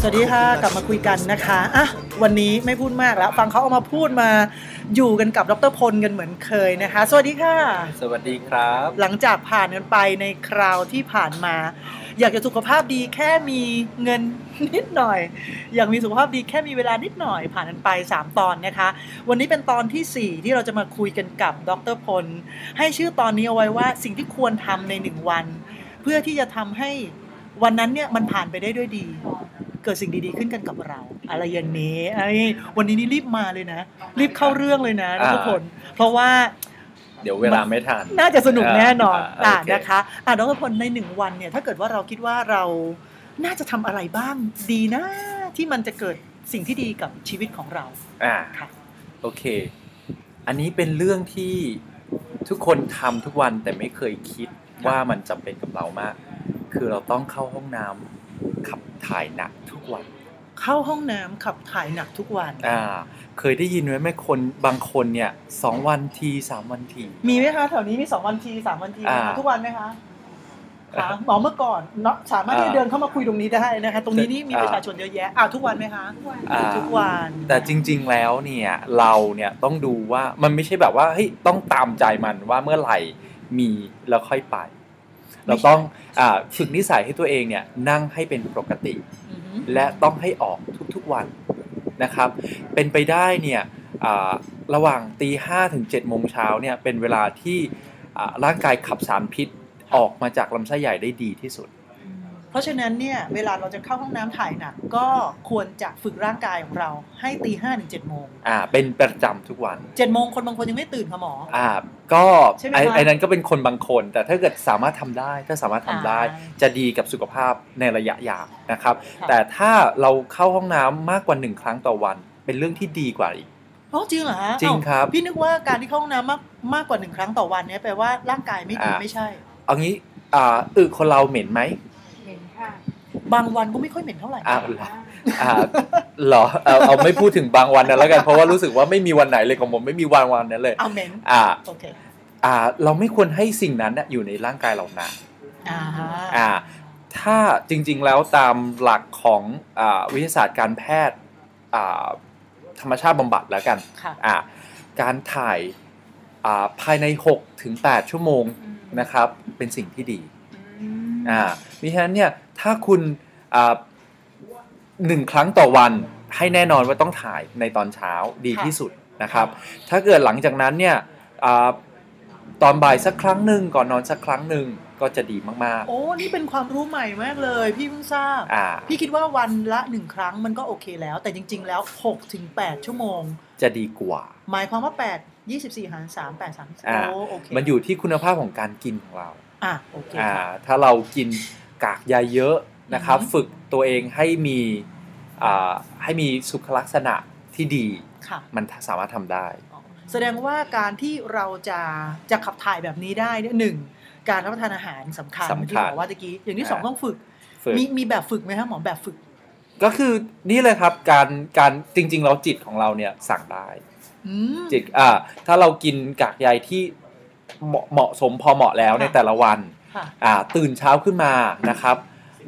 สวัสดีค่ะ กลับมาคุยกันนะคะอะวันนี้ไม่พูดมากแล้ว ฟังเขาเอามาพูดมาอยู่กันกับดรพลกันเหมือนเคยนะคะ สวัสดีค่ะ สวัสดีครับ หลังจากผ่านกันไปในคราวที่ผ่านมา อยากจะสุขภาพดีแค่มีเงินนิดหน่อย อยากมีสุขภาพดีแค่มีเวลานิดหน่อย ผ่านกันไป 3 ตอนนะคะ วันนี้เป็นตอนทีสี่4 ที่เราจะมาคุยกันกับดรพล ให้ชื่อตอนนี้เอาไว้ว่าสิ่งที่ควรทำในหนึ่งวัน เพื่อที่จะทำให้ วันนั้นเนี่ยมันผ่านไปได้ด้วยดี เกิดสิ่งดีๆขึ้นกันกับเรา อะไรอย่างนี้ไอ้วันนี้นี่รีบมาเลยนะ รีบเข้าเรื่องเลยนะดรพลเพราะว่าเดี๋ยวเวลาไม่ทัน น่าจะสนุกแน่นอนอ่าอ่าโอเคนะคะอ่าดรพลในหนึ่งวันเนี่ย ถ้าเกิดว่าเราคิดว่าเราน่าจะทำอะไรบ้างดีนะ ที่มันจะเกิดสิ่งที่ดีกับชีวิตของเรา อ่าค่ะโอเค อันนี้เป็นเรื่องที่ทุกคนทำทุกวันแต่ไม่เคยคิด ว่ามันจำเป็นกับเรามาก คือเราต้องเข้าห้องน้ำขับถ่ายหนักทุกวัน เข้าห้องน้ำขับถ่ายหนักทุกวันอ่าเคยได้ยินไหมแม่คนบางคนเนี่ยสองวันทีสามวันทีมีไหมคะแถวนี้มีสองวันทีสามวันทีไหมคะอ่าทุกวันไหมคะคะหมอเมื่อก่อนเนาะสามารถที่จะอ่าเดินเข้ามาคุยตรงนี้ได้นะคะตรงนี้นี่มีอ่าประชาชนเยอะแยะอ่าทุกวันไหมคะอ่าทุกวันแต่จริง ๆแล้วเนี่ยเราเนี่ยต้องดูว่ามันไม่ใช่แบบว่าเฮ้ยต้องตามใจมันว่าเมื่อไหร่ มีแล้วค่อยไป เราต้องอาฝึกนิสัยให้ตัวเองเนี่ยนั่งให้เป็นปกติอือฮึและต้องให้ออกทุกๆวันนะครับ เป็นไปได้เนี่ยอ่าระหว่างตีห้าถึงเจ็ดโมงเช้าเนี่ยเป็นเวลาที่อ่าร่างกายขับสารพิษออกมาจากลำไส้ใหญ่ได้ดีที่สุด เพราะฉะนั้นเนี่ยเวลาเราจะเข้าห้องน้ำถ่ายหนักก็ควรจะฝึกร่างกายของเราให้ตีห้าถึงเจ็ดโมงอ่าเป็นประจำทุกวันเจ็ดโมงคนบางคนยังไม่ตื่นค่ะหมออ่าก็ใช่ไหมไอ้คะไอ้นั้นก็เป็นคนบางคน แต่ถ้าเกิดสามารถทำได้ ถ้าสามารถทำได้อ่าจะดีกับสุขภาพในระยะยาวนะครับค่ะแต่ถ้าเราเข้าห้องน้ำมากกว่าหนึ่งครั้งต่อวัน เป็นเรื่องที่ดีกว่าอีกอ๋อจริงเหรอฮะจริงครับเอ้าพี่นึกว่าการที่เข้าห้องน้ำมากมากกว่าหนึ่งครั้งต่อวันเนี่ยแปลว่าร่างกายไม่ดีอ่าไม่ใช่ เอางี้อ่าอึคนเราเหม็นไหมเห็นค่ะ บางวันก็ไม่ค่อยเหม็นเท่าไหร่อ่าเหรออ่าเหรอเอาเอาไม่พูดถึงบางวันนะแล้วกันเพราะว่ารู้สึกว่าไม่มีวันไหนเลยของผมไม่มีวันวันนั้นเลยเอาเหม็นอ่าโอเคอ่า เราไม่ควรให้สิ่งนั้นน่ะอยู่ในร่างกายเรานานอ่าฮะอ่า ถ้าจริงๆแล้วตามหลักของอาวิทยาศาสตร์การแพทย์อ่าธรรมชาติบำบัดแล้วกันค่ะอ่าการถ่ายอ่าภายใน6ถึง8ชั่วโมงนะครับ เป็นสิ่งที่ดีอ่ามิฉะนั้นเนี่ย ถ้าคุณอ่าหนึ่งครั้งต่อวันให้แน่นอนว่าต้องถ่ายในตอนเช้าดีที่สุดนะครับ ถ้าเกิดหลังจากนั้นเนี่ยอาตอนบ่ายสักครั้งหนึ่งก่อนนอนสักครั้งหนึ่งก็จะดีมากโอ้ นี่เป็นความรู้ใหม่มากเลย พี่เพิ่งทราบๆอ่าพี่คิดว่าวันละหนึ่งครั้งมันก็โอเคแล้ว แต่จริง ๆ แล้ว6ถึง8ชั่วโมง จะดีกว่า หมายความว่า 8 24 หาร 3 8 3อ่าโอ้โอเค มันอยู่ที่คุณภาพของการกินของเรา อะโอเค อ่าค่ะถ้าเรากิน กากใยเยอะนะครับอือฮึฝึกตัวเองให้มีอ่าให้มีสุขลักษณะที่ดีค่ะมันสามารถทำได้ แสดงว่าการที่เราจะจะขับถ่ายแบบนี้ได้เนี่ยหนึ่งการรับประทานอาหารสำคัญสำคัญที่บอกว่าตะกี้อย่างที่สองอ่าต้องฝึกฝึกมีมีแบบฝึกไหมครับหมอแบบฝึก ก็คือนี่เลยครับการการจริง ๆ เราจิตของเราเนี่ยสั่งได้อืมจิตอ่าถ้าเรากินกากใยที่เหมาะเหมาะสมพอเหมาะแล้วในค่ะแต่ละวันค่ะอ่า ตื่นเช้าขึ้นมานะครับ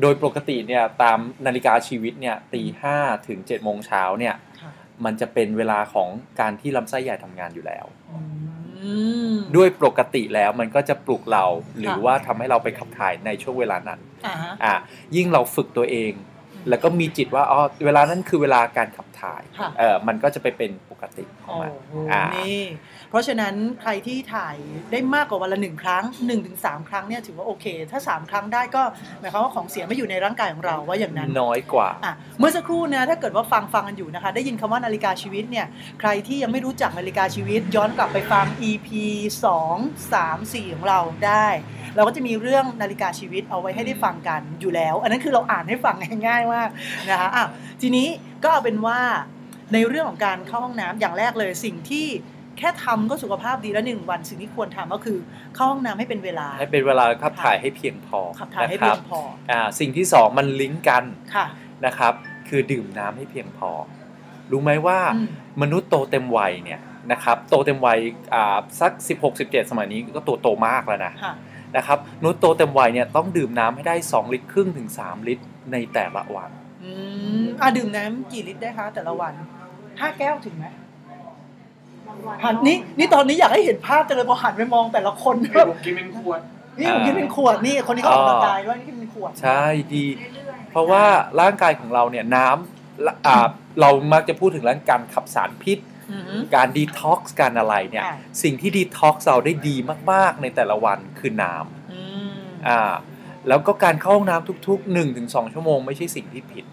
โดยปกติเนี่ยตามนาฬิกาชีวิตเนี่ยตีห้าถึงเจ็ดโมงเช้าเนี่ยค่ะมันจะเป็นเวลาของการที่ลำไส้ใหญ่ทำงานอยู่แล้วอืมด้วยปกติแล้วมันก็จะปลุกเราหรือค่ะว่าทำให้เราไปขับถ่ายในช่วงเวลานั้นอ่าฮะอ่ายิ่งเราฝึกตัวเอง แล้วก็มีจิตว่าอ๋อเวลานั้นคือเวลาการขับถ่ายค่ะเออมันก็จะไปเป็นปกติของโอ้มันโหอ่านี่ เพราะฉะนั้นใครที่ถ่ายได้มากกว่าวันละหนึ่งครั้ง1นถึงสครั้งเนี่ยถือว่าโอเค ถ้า 3 ครั้งได้ก็หมายความว่าของเสียไม่อยู่ในร่างกายของเราว่าอย่างนั้น น้อยกว่าอะเมื่อสักครู่นะถ้าเกิดว่าฟังฟังกันอยู่นะคะ ได้ยินคำว่านาฬิกาชีวิตเนี่ยใครที่ยังไม่รู้จักนาฬิกาชีวิต ย้อนกลับไปฟัง EP 2 3 4 ของเราได้ เราก็จะมีเรื่องนาฬิกาชีวิตเอาไว้ให้ได้ฟังกันอยู่แล้ว อันนั้นคือเราอ่านให้ฟังง่ายๆมากนะคะอะทีนี้ก็เอาเป็นว่าในเรื่องของการเข้าห้องน้ำอย่างแรกเลย สิ่งที่แค่ทำก็สุขภาพดีแล้วหนึ่งวันสิ่งที่ควรทำก็คือเข้าห้องน้ำให้เป็นเวลา ให้เป็นเวลาขับถ่ายให้เพียงพอขับถ่ายให้นะคเพีรัยบงพออ่าสิ่งที่สองมันลิงก์กันค่ะนะครับ คือดื่มน้ำให้เพียงพอ รู้ไหมว่าอืมมนุษย์โตเต็มวัยเนี่ยนะครับโตเต็มวัยอ่าสัก 16 17 สมัยนี้ก็ตัวโตมากแล้วนะค่ะ นะครับมนุษย์โตเต็มวัยเนี่ยต้องดื่มน้ำให้ได้ 2 ลิตรครึ่งถึง 3 ลิตรในแต่ละวันอืมอะดื่มน้ำกี่ลิตรได้คะแต่ละวันห้าแก้วถึงไหมหันนี่นี่ตอนนี้อยากให้เห็นภาพจังเลยพอหันไปมองแต่ละคนให้ผมกินเป็นขวดนี่ผมกินเป็นขวดนี่คนนี้ก็ออกกำลังกายด้วยนี่กินเป็นขวด ใช่ดี เพราะว่าร่างกายของเราเนี่ยน้ำละอ่าเรามักจะพูดถึงเรื่องการขับสารพิษอือหือ การดีท็อกซ์การอะไรเนี่ยค่ะสิ่งที่ดีท็อกซ์เราได้ดีมากๆในแต่ละวันคือน้อืมำอ่าแล้วก็การเข้าห้องน้ำทุกๆ1-2ชั่วโมงไม่ใช่สิ่งที่ผิด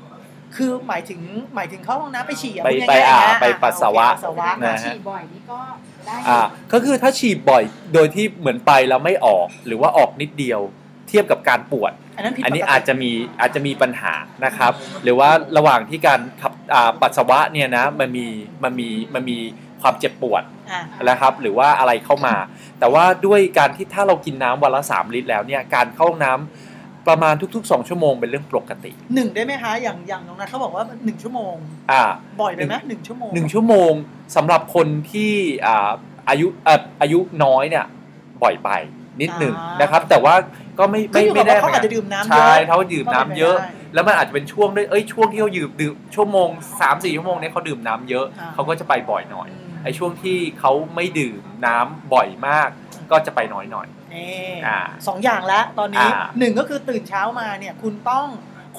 คือหมายถึงหมายถึงเข้าห้องน้ำไปฉี่อะไปพูดไปง่ายๆอ่านะไปปัสสาวะโอเคปัสสาวะนะฮะฉี่บ่อยนี่ก็ได้อ่าก็คือถ้าฉีดบ่อยโดยที่เหมือนไปแล้วไม่ออกหรือว่าออกนิดเดียว เทียบกับการปวด อันนั้นผิดอันนี้ปกติอาจจะมีอาจจะมีปัญหานะครับ หรือว่าระหว่างที่การขับอ่าปัสสาวะเนี่ยนะมันมีมันมีมันมีความเจ็บปวดอะนะครับ หรือว่าอะไรเข้ามา แต่ว่าด้วยการที่ถ้าเรากินน้ำวันละ 3 ลิตรแล้วเนี่ยการเข้าห้องน้ำประมาณทุกๆ 2 ชั่วโมงเป็นเรื่องปกติหนึ่งได้ไหมคะอย่างอย่างน้องนัทเขาบอกว่าหนึ่งชั่วโมงอ่าบ่อยไปไหมหนึ่งชั่วโมงหนึ่งชั่วโมงสำหรับคนที่อ่าอายุอ่าอายุน้อยเนี่ยบ่อยไป นิดหนึ่งนะครับ แต่ว่าก็ไม่ก็ไม่อยู่ไม่กับได้ว่าเขาอาจจะดื่มน้ำเยอะใช่เขาดื่มน้ำเยอะก็เป็นไปได้แล้วมันอาจจะเป็นช่วงด้วยเอ้ยช่วงที่เขาดื่มดื่มชั่วโมง3 4ชั่วโมงเนี่ยเขาดื่มน้ำเยอะอ่าเขาก็จะไปบ่อยหน่อยอืมไอ้ช่วงที่เขาไม่ดื่มน้ำบ่อยมาก ก็จะไปน้อยหน่อยนี่อ่าสองอย่างแล้วตอนนี้อ่าหนึ่งก็คือตื่นเช้ามาเนี่ยคุณต้อง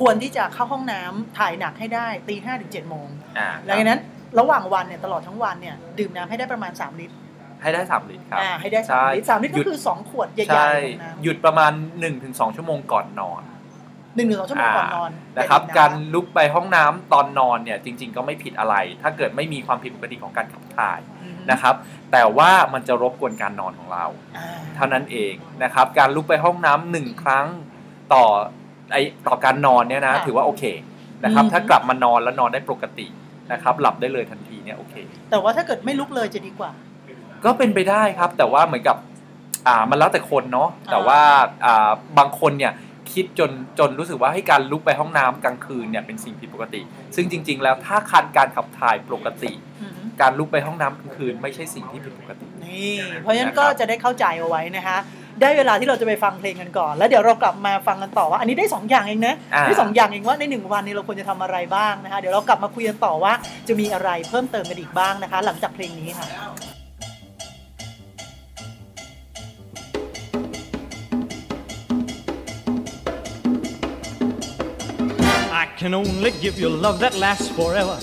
ควรที่จะเข้าห้องน้ำถ่ายหนักให้ได้ตีห้าถึงเจ็ดโมงอ่าหลังจากนั้นระหว่างวันเนี่ยตลอดทั้งวันเนี่ยดื่มน้ำให้ได้ประมาณ 3 ลิตร ให้ได้ 3 ลิตรครับอ่าให้ได้ใช่3ลิตรสามลิตรหยุก็ดคือ2ขวดใหญ่ใช่ๆของน้ำหยุดประมาณ 1-2 ชั่วโมงก่อนนอน หนึ่งถึงสองชั่วโมงก่อนนอนนะครับอย่ดื่มำการลุกไปห้องน้ำตอนนอนเนี่ยจริง ๆ ก็ไม่ผิดอะไร ถ้าเกิดไม่มีความผิดปกติของการขับถ่ายอืมนะครับ แต่ว่ามันจะรบกวนการนอนของเรา อ่า เท่านั้นเองนะครับ การลุกไปห้องน้ำหนึ่งครั้งต่อไอต่อการนอนเนี่ยนะถือว่าโอเคนะครับถ้ากลับมานอนแล้วนอนได้ปกตินะครับ หลับได้เลยทันทีเนี่ยโอเค แต่ว่าถ้าเกิดไม่ลุกเลยจะดีกว่า ก็เป็นไปได้ครับ แต่ว่าเหมือนกับอ่ามันแล้วแต่คนเนาะแต่อ่าว่าอ่าบางคนเนี่ยคิดจนจนรู้สึกว่าให้การลุกไปห้องน้ำกลางคืนเนี่ยเป็นสิ่งผิดปกติ ซึ่งจริง ๆ แล้วถ้าคันการขับถ่ายปกติอืมการลุกไปห้องน้ำกลางคืนไม่ใช่สิ่งที่ผิดปกตินี่เพราะฉะนั้นนะครับก็จะได้เข้าใจเอาไว้นะคะได้เวลาที่เราจะไปฟังเพลงกันก่อน แล้วเดี๋ยวเรากลับมาฟังกันต่อว่าอันนี้ได้สองอย่างเองนะอ่าได้สองอย่างเองว่าในหนึ่งวันนี้เราควรจะทำอะไรบ้างนะคะเดี๋ยวเรากลับมาคุยกันต่อว่าจะมีอะไรเพิ่มเติมกันอีกบ้างนะคะ หลังจากเพลงนี้ค่ะ can only give you love that lasts forever,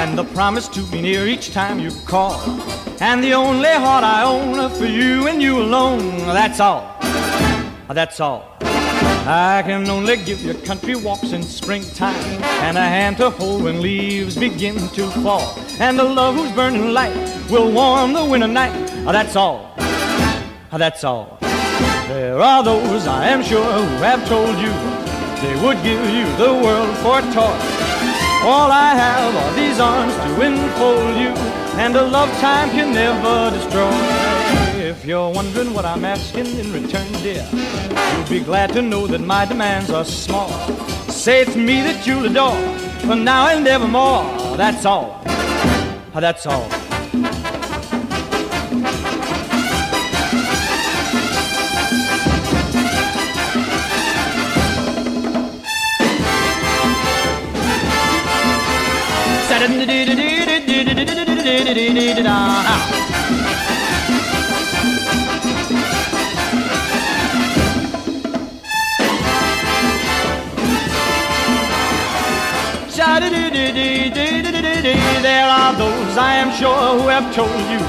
and the promise to be near each time you call. And the only heart I own for you and you alone. That's all. That's all. I can only give you country walks in springtime, and a hand to hold when leaves begin to fall. And a love whose burning light will warm the winter night. That's all. That's all. There are those, I am sure, who have told you they would give you the world for a toy. All I have are these arms to enfold you, and a love time can never destroy. If you're wondering what I'm asking in return, dear, you'll be glad to know that my demands are small. Say it's me that you'll adore, for now and evermore. That's all. That's all. There are those I am sure who have told you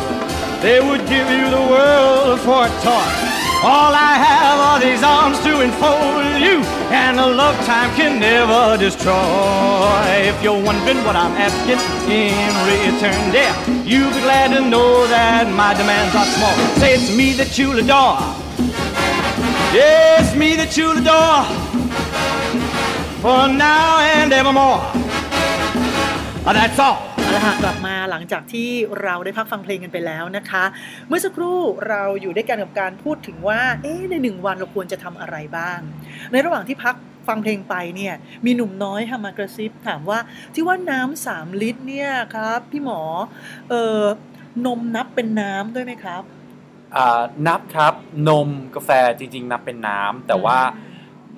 they would give you the world for a toy. All I have are these arms to enfold you, and a love time can never destroy. If you're wondering what I'm asking in return, dear, you'll be glad to know that my demands are small. Say it's me that you'll adore. Yes, me that you'll adore. For now and evermore. That's all. เอาละค่ะกลับมาหลังจากที่เราได้พักฟังเพลงกันไปแล้วนะคะ เมื่อสักครู่เราอยู่ด้วยกันกับการพูดถึงว่าเอ๊ะในหนึ่งวันเราควรจะทำอะไรบ้าง ในระหว่างที่พักฟังเพลงไปเนี่ยมีหนุ่มน้อยค่ะมากระซิบถามว่าที่ว่าน้ำสามลิตรเนี่ยครับพี่หมอเออนมนับเป็นน้ำด้วยไหมครับอ่านับครับนมกาแฟจริง ๆ นับเป็นน้ำแต่ว่า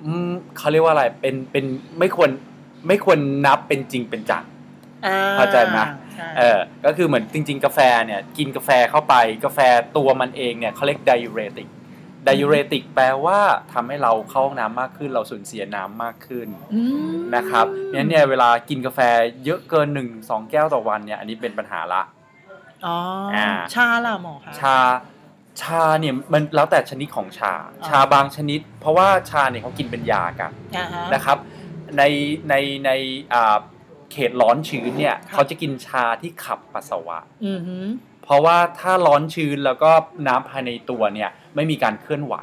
อืมเขาเรียกว่าอะไรเป็นเป็นไม่ควรไม่ควรนับเป็นจริงเป็นจังอ่ เข้าใจไหมใช่เออก็คือเหมือนจริง ๆ กาแฟเนี่ยกินกาแฟเข้าไปกาแฟตัวมันเองเนี่ยเขาเรียกไดยูเรติกไดยูเรติกแปลว่าทำให้เราเข้าห้องน้ำมากขึ้น เราสูญเสียน้ำมากขึ้นอืมนะครับงั้นเนี่ยเวลากินกาแฟเยอะเกิน1นสองแก้วต่อวันเนี่ยอันนี้เป็นปัญหาละอ๋ออาชาล่ะหมอคะชาชาเนี่ยมันแล้วแต่ชนิดของชาอ๋อชาบางชนิด เพราะว่าชาเนี่ยเขากินเป็นยากันอ่าฮะนะครับ ในในในอ่า เขตร้อนชื้นเนี่ยค่ะเขาจะกินชาที่ขับปัสสาวะอือหือเพราะว่าถ้าร้อนชื้นแล้วก็น้ำภายในตัวเนี่ยไม่มีการเคลื่อนไหว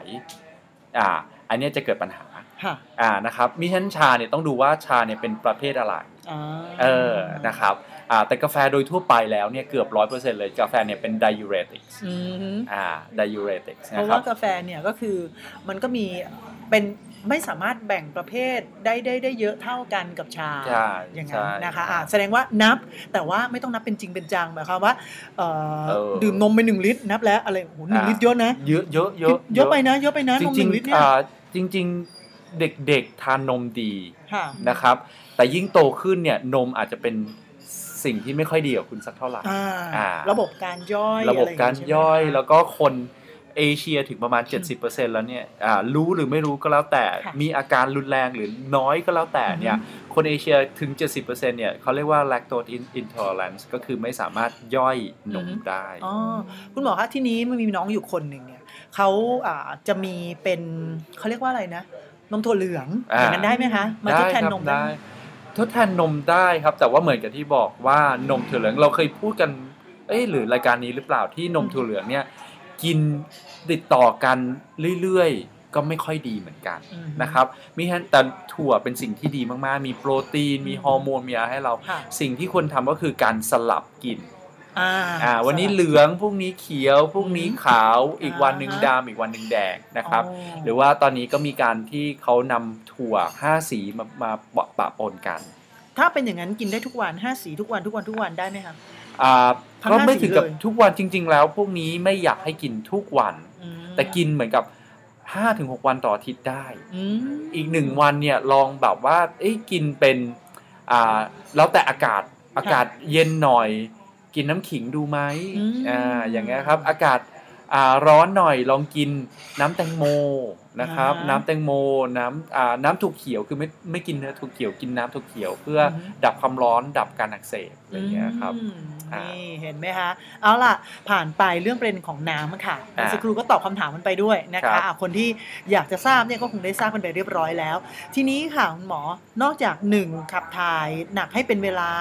อ่าอันเนี้ยจะเกิดปัญหาค่ะอ่านะครับมิฉะนั้นชาเนี่ยต้องดูว่าชาเนี่ยเป็นประเภทอะไรอ่าเออนะครับอ่าแต่กาแฟโดยทั่วไปแล้วเนี่ยเกือบร้อยเปอร์เซ็นต์เลยกาแฟเนี่ยเป็น diuretics อือหืออ่า diuretics เพนะราะครัว่าบกาแฟเนี่ยก็คือมันก็มีเป็น ไม่สามารถแบ่งประเภทได้ได้ได้เยอะเท่ากันกับชาใช่อย่างนั้นใช่นะคะอ่าแสดงว่านับแต่ว่าไม่ต้องนับเป็นจริงเป็นจังหมายความว่าเอ่อเออดื่มนมไปหนึ่งลิตรนับแล้วอะไรโอ้โหหนึ่งลิตรเยอะนะเยอะเยอะเยอะเยอะไปนะเยอะไปนะจนมหริงนึ่งลิตรๆเนี่ยอ่าจริง ๆเด็กๆทานนมดีค่ะนะครับ แต่ยิ่งโตขึ้นเนี่ยนมอาจจะเป็นสิ่งที่ไม่ค่อยดีกับคุณสักเท่าไหร่อ่าอ่าระบบการย่อย ระบบการะไางเงี้ย่อยใช่ไหมคะแล้วก็คน เอเชียถึงประมาณ 70%แล้วเนี่ยอ่ารู้หรือไม่รู้ก็แล้วแต่ค่ะมีอาการรุนแรงหรือน้อยก็แล้วแต่เนี่ยอือฮึคนเอเชียถึง 70%เนี่ยเขาเรียกว่า lactose intolerance ก็คือไม่สามารถย่อยนมได้อ๋อคุณหมอคะที่นี้มันมีน้องอยู่คนหนึ่งเนี่ยเขาอ่าจะมีเป็นเขาเรียกว่าอะไรนะนมถั่วเหลืองอ่าอย่างนั้นได้ไหมคะมาทดแทนครับนมได้ได้ไหมทดแทนนมได้ครับ แต่ว่าเหมือนกับที่บอกว่านมถั่วเหลืองเราเคยพูดกันเอ้ยหรือรายการนี้หรือเปล่าที่นมถั่วเหลืองเนี่ยกิน ติดต่อกันเรื่อยๆ ก็ไม่ค่อยดีเหมือนกันอืมนะครับมีแค่แต่ถั่วเป็นสิ่งที่ดีมากๆ มีโปรตีน มีฮอร์โมนมีอะไรให้เราค่ะสิ่งที่ควรทำก็คือการสลับกินอ่าอ่าวันนี้เหลืองพรุ่งนี้เขียวพรุ่งนี้ขาวอีกวันหนึ่งอ่าฮะดำอีกวันหนึ่งแดงนะครับอ๋อหรือว่าตอนนี้ก็มีการที่เขานำถั่วห้าสีมามาปะปะปนกัน ถ้าเป็นอย่างนั้นกินได้ทุกวันห้าสีทุกวันทุกวันทุกวันได้ไหมคะอ่าทั้ง ก็ไม่ห้าสีถึงกับเลยทุกวันจริง ๆ แล้ว พวกนี้ไม่อยากให้กินทุกวันอืมแต่กินเหมือนกับ5-6วันต่ออาทิตย์ได้อืมอีกหนึ่งวันเนี่ยลองแบบว่าเอ้ยกินเป็นอ่าแล้วแต่อากาศอากาศเย็นหน่อย กินน้ำขิงดูไหมอืมอ่าอย่างเงี้ยครับ อากาศอ่าร้อนหน่อยลองกินน้ำแตงโม นะครับอ่าน้ำแตงโม น้ำอ่าน้ำถั่วเขียวคือไม่ไม่กินเนื้อถั่วเขียวกินน้ำถั่วเขียว เพื่ออมดับความร้อนดับการอักเสบอะไรอย่างเงี้ยครับอืมอ่านี่นี่เห็นไหมคะเอาล่ะผ่านไปเรื่องประเด็นของน้ำค่ะอ่าเมื่อสักครู่ก็ตอบคำถามมันไปด้วยนะครัคะบอะคนที่อยากจะทราบเนี่ยก็คงได้ทราบกันไปเรียบร้อยแล้ว ทีนี้ค่ะคุณหมอนอกจากหนึ่งขับถ่ายหนักให้เป็นเวลา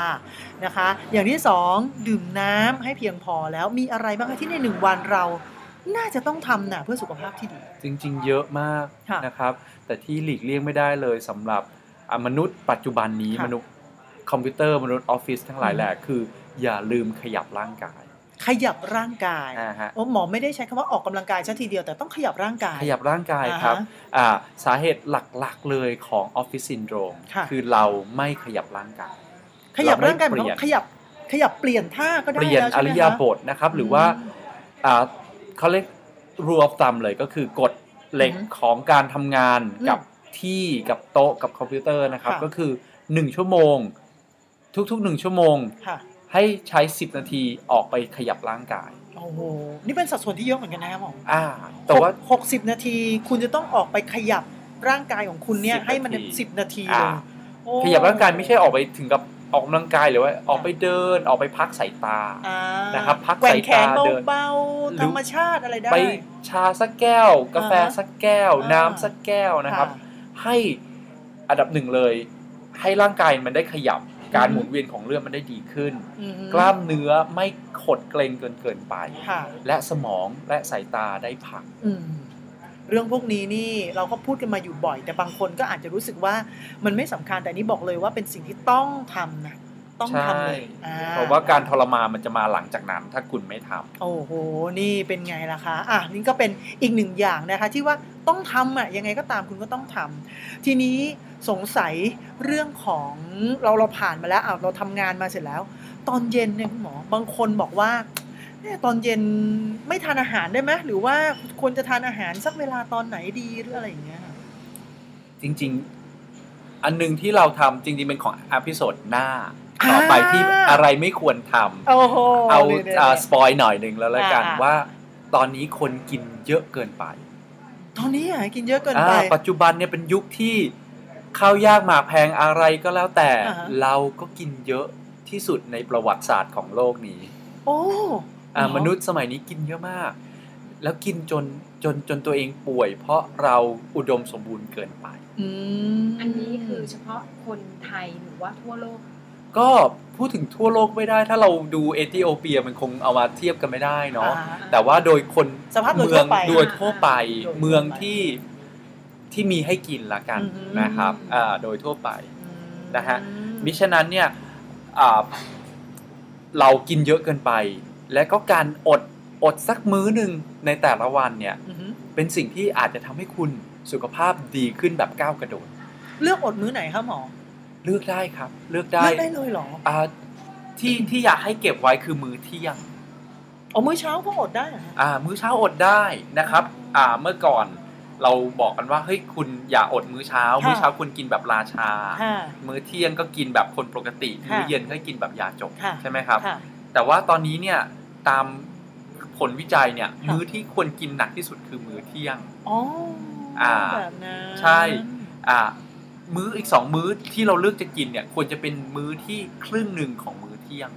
นะคะ อย่างที่สองดื่มน้ำให้เพียงพอแล้วมีอะไรบ้างคะที่ในหนึ่งวันเรา น่าจะต้องทำนะเพื่อสุขภาพที่ดี จริง ๆ เยอะมากค่ะนะครับ แต่ที่หลีกเลี่ยงไม่ได้เลยสำหรับอะมนุษย์ปัจจุบันนี้ค่ะมนุษย์คอมพิวเตอร์มนุษย์ออฟฟิศทั้งหลายอืมแหละคือ อย่าลืมขยับร่างกายขยับร่างกายอ่าฮะโอ้หมอไม่ได้ใช้คำว่าออกกำลังกายซะทีเดียวแต่ต้องขยับร่างกาย ขยับร่างกายอ่าฮะครับอ่าสาเหตุหลักๆเลยของออฟฟิศซินโดรมค่ะคือเราไม่ขยับร่างกาย ขยับร่างกายหเรมายไม่ความว่าขยับขยับเปลี่ยนท่าก็ได้เปลี่ยนแล้วอใช่ไหมริคะยาบทนะครับหรือว่าอืมอ่า เขาเรียกรวบตามเลยก็คือกฎเหล็กอืมของการทำงานอืมกับที่กับโต๊ะกับคอมพิวเตอร์นะครับ ค่ะ ก็คือ 1 ชั่วโมง ทุกๆ 1 ชั่วโมง ค่ะ ให้ใช้ 10 นาทีออกไปขยับร่างกาย โอ้โห นี่เป็นสัดส่วนที่เยอะเหมือนกันนะครับหมออ่า แต่ว่า หกสิบนาที คุณจะต้องออกไปขยับร่างกายของคุณเนี่ย 10ให้มันนาที สิบนาทีอ่าเลยโอ้ขยับร่างกายไม่ใช่ออกไปถึงกับ ออกกำลังกายหรือว่าออกไปเดินออกไปพักสายตาอ่านะครับพักแกว่งสายแขตานเดินเบาหรือๆธรรมชาติอะไรได้ไปชาสักแก้ว กาแฟอ่าฮะสักแก้วอ่าน้ำสักแก้วนะครับค่ะให้อันดับหนึ่งเลย ให้ร่างกายมันได้ขยับการอือฮึหมุนเวียนของเลือดมันได้ดีขึ้นอืมกล้ามเนื้อไม่ขดเกร็งเกินเกินไปค่ะและสมองและสายตาได้พักอืม เรื่องพวกนี้นี่เราก็พูดกันมาอยู่บ่อย แต่บางคนก็อาจจะรู้สึกว่ามันไม่สำคัญแต่อันนี้บอกเลยว่าเป็นสิ่งที่ต้องทำนะต้องทำเลยใช่อ่เพราะว่าการทรมานมันจะมาหลังจากนั้นถ้าคุณไม่ทำโอ้โห นี่เป็นไงล่ะคะ อะนี่ก็เป็นอีกหนึ่งอย่างนะคะที่ว่าต้องทำอะยังไงก็ตามคุณก็ต้องทำทีนี้สงสัยเรื่องของเราเราผ่านมาแล้วอะเราทำงานมาเสร็จแล้ว ตอนเย็นเนี่ยคุณหมอบางคนบอกว่าเอ๊ะ ตอนเย็นไม่ทานอาหารได้ไหมหรือว่าควรจะทานอาหารสักเวลาตอนไหนดีหรืออะไรอย่างเงี้ยค่ะจริง ๆ อันหนึงที่เราทำจริง ๆ เป็นของ episode หน้าต่อไปที่อะไรไม่ควรทำโอ้โหเอานี่ๆๆอ่า spoil หน่อยหนึ่งแล้วละกันอ่าว่า ตอนนี้คนกินเยอะเกินไป ตอนนี้อะกินเยอะเกินอ่าไป ปัจจุบันเนี่ยเป็นยุคที่ข้าวยากหมากแพงอะไรก็แล้วแต่อ่าฮะเราก็กินเยอะที่สุดในประวัติศาสตร์ของโลกนี้ โอ้อ่าเหรอ มนุษย์สมัยนี้กินเยอะมาก แล้วกินจนจนจนตัวเองป่วย เพราะเราอุดมสมบูรณ์เกินไปอืมอันนี้คือเฉพาะคนไทยหรือว่าทั่วโลก ก็พูดถึงทั่วโลกไม่ได้ ถ้าเราดูเอธิโอเปียมันคงเอามาเทียบกันไม่ได้เนาะอ่าแต่ว่าโดยคนสภาพโดยเมืทั่อวงไปโดยทั่วไปโดยทั่วไปเมืองที่ที่มีให้กินละกันอืมนะครับอ่าโดยทั่วไปอืมนะฮะมิฉะนั้นเนี่ยอ่าเรากินเยอะเกินไป และก็การอดอดสักมื้อหนึ่งในแต่ละวันเนี่ยอือหือเป็นสิ่งที่อาจจะทำให้คุณสุขภาพดีขึ้นแบบก้าวกระโดด เลือกอดมื้อไหนครับหมอเลือกได้ครับ เลือกได้เลือกได้เลยเหรออ่าที่ที่อยากให้เก็บไว้คือมื้อเที่ยงเอามื้อเช้าก็อดได้เหรอฮะอ่ามื้อเช้าอดได้นะครับอ่าเมื่อก่อนเราบอกกันว่าเฮ้ยคุณอย่าอดมื้อเช้า มื้อเช้าคุณกินแบบราชา ค่ะ มื้อเที่ยงก็กินแบบคนปกติ ค่ะ มื้อเย็นก็กินแบบยาจกค่ะใช่ไหมครับ ค่ะ แต่ว่าตอนนี้เนี่ย ตามผลวิจัยเนี่ยค่ะมื้อที่ควรกินหนักที่สุดคือมื้อเที่ยงอ๋ออาแบบนั้นใช่ อ่า มื้ออีกสองมื้อที่เราเลือกจะกินเนี่ย ควรจะเป็นมื้อที่ครึ่งหนึ่งของมื้อเที่ยง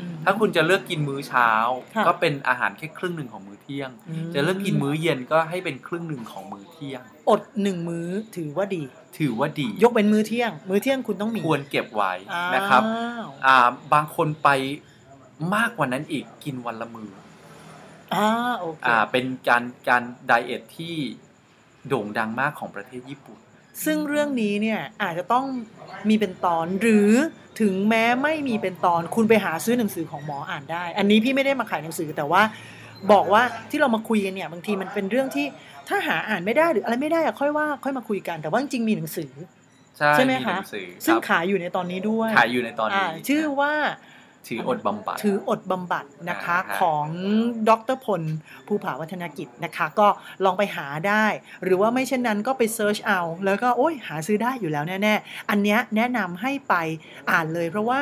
อืมถ้าคุณจะเลือกกินมื้อเช้าค่ะก็เป็นอาหารแค่ครึ่งหนึ่งของมื้อเที่ยงมจะเลือกกินมื้อเย็นก็ให้เป็นครึ่งหนึ่งของมื้อเที่ยง อดหนึ่งมื้อถือว่าดี ถือว่าดี ยกเป็นมื้อเที่ยง มื้อเที่ยงคุณต้องมี ควรเก็บไว้อ้าวนะครับ อ่า บางคนไป มากกว่านั้นอีกกินวันละมืออ่าโอเคอ่าเป็นการการไดเอทที่โด่งดังมากของประเทศญี่ปุ่น ซึ่งเรื่องนี้เนี่ยอาจจะต้องมีเป็นตอนหรือถึงแม้ไม่มีเป็นตอนคุณไปหาซื้อหนังสือของหมออ่านได้ อันนี้พี่ไม่ได้มาขายหนังสือแต่ว่าบอกว่าที่เรามาคุยกันเนี่ยบางทีมันเป็นเรื่องที่ถ้าหาอ่านไม่ได้หรืออะไรไม่ได้อะค่อยว่าค่อยมาคุยกันแต่ว่าจริงๆมีหนังสือ ใช่ใช่ไหมมีคะหนังสือซึ่งครับขายอยู่ในตอนนี้ด้วยขายอยู่ในตอนนี้าชื่อว่า ถืออดบำบัดถืออดบำบัดนะคะอ่าฮะของดรพลภูผาวัฒนกิจนะคะ ก็ลองไปหาได้ หรือว่าไม่เช่นนั้นก็ไป search เอา แล้วก็โอ้ยหาซื้อได้อยู่แล้วแน่ๆ อันเนี้ยแนะนำให้ไปอ่านเลย เพราะว่า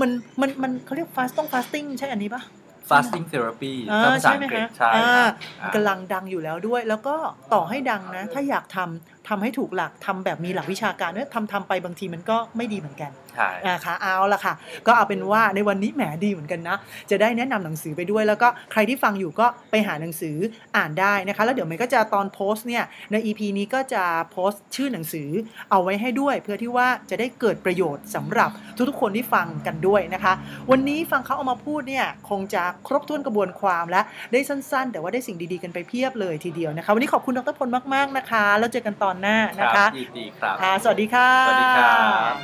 มันมันมันเขาเรียก fast ต้อง fasting ใช่อันนี้ปะ fasting therapy อ่าภาษาใช่ไหมอังกฤษคะใช่อ่าครับอ่ากำลังดังอยู่แล้วด้วย แล้วก็ต่อให้ดังนะ ถ้าอยากทำทำให้ถูกหลักทำแบบมีหลักวิชาการเนี่ยทำทำไปบางทีมันก็ไม่ดีเหมือนกันใช่นะคะเอาละค่ะ ก็เอาเป็นว่าในวันนี้แหมดีเหมือนกันนะ จะได้แนะนำหนังสือไปด้วย แล้วก็ใครที่ฟังอยู่ก็ไปหาหนังสืออ่านได้นะคะ แล้วเดี๋ยวมันก็จะตอนโพสต์เนี่ยใน EP นี้ก็จะโพสต์ชื่อหนังสือเอาไว้ให้ด้วย เพื่อที่ว่าจะได้เกิดประโยชน์สำหรับทุกๆคนที่ฟังกันด้วยนะคะ วันนี้ฟังเขาเอามาพูดเนี่ยคงจะครบถ้วนกระบวนความและได้สั้น ๆ แต่ว่าได้สิ่งดีๆกันไปเพียบเลยทีเดียวนะคะ วันนี้ขอบคุณดรพลมากๆนะคะ แล้วเจอกันตอนหน้าคนะรัคะบยินดีครับค่ะสวัสดีค่ะสวัสดีครับ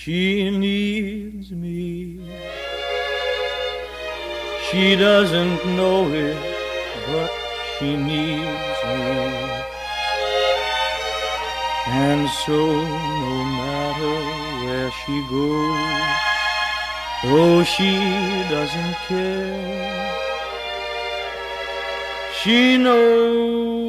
She needs me. She doesn't know it, but she needs me. And so, no matter where she goes, though she doesn't care, she knows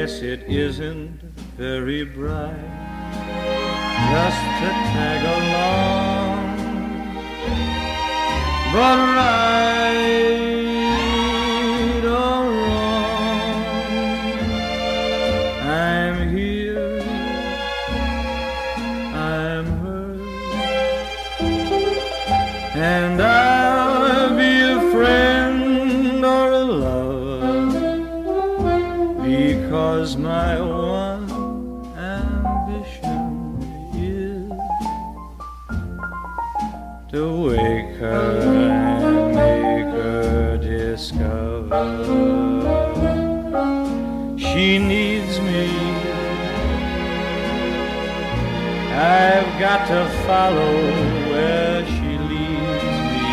guess it isn't very bright just to tag along. But right to wake her and make her discover. She needs me. I've got to follow where she leads me,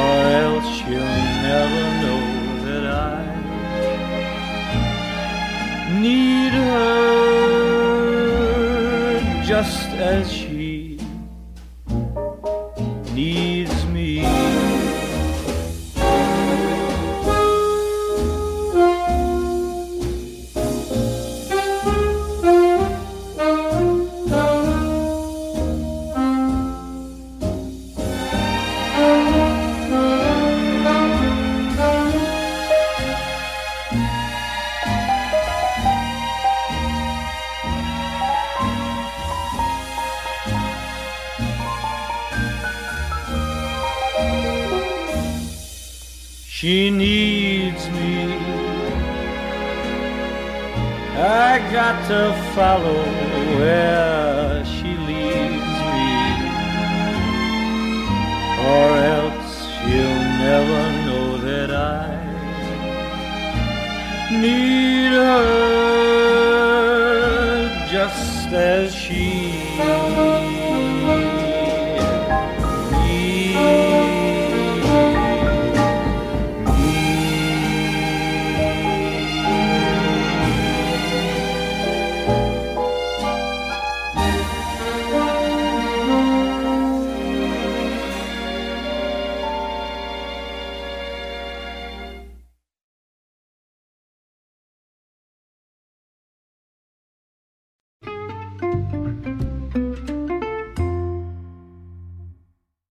or else she'll never know that I need her. Just as she got to follow where she leads me, or else she'll never know that I need her just as she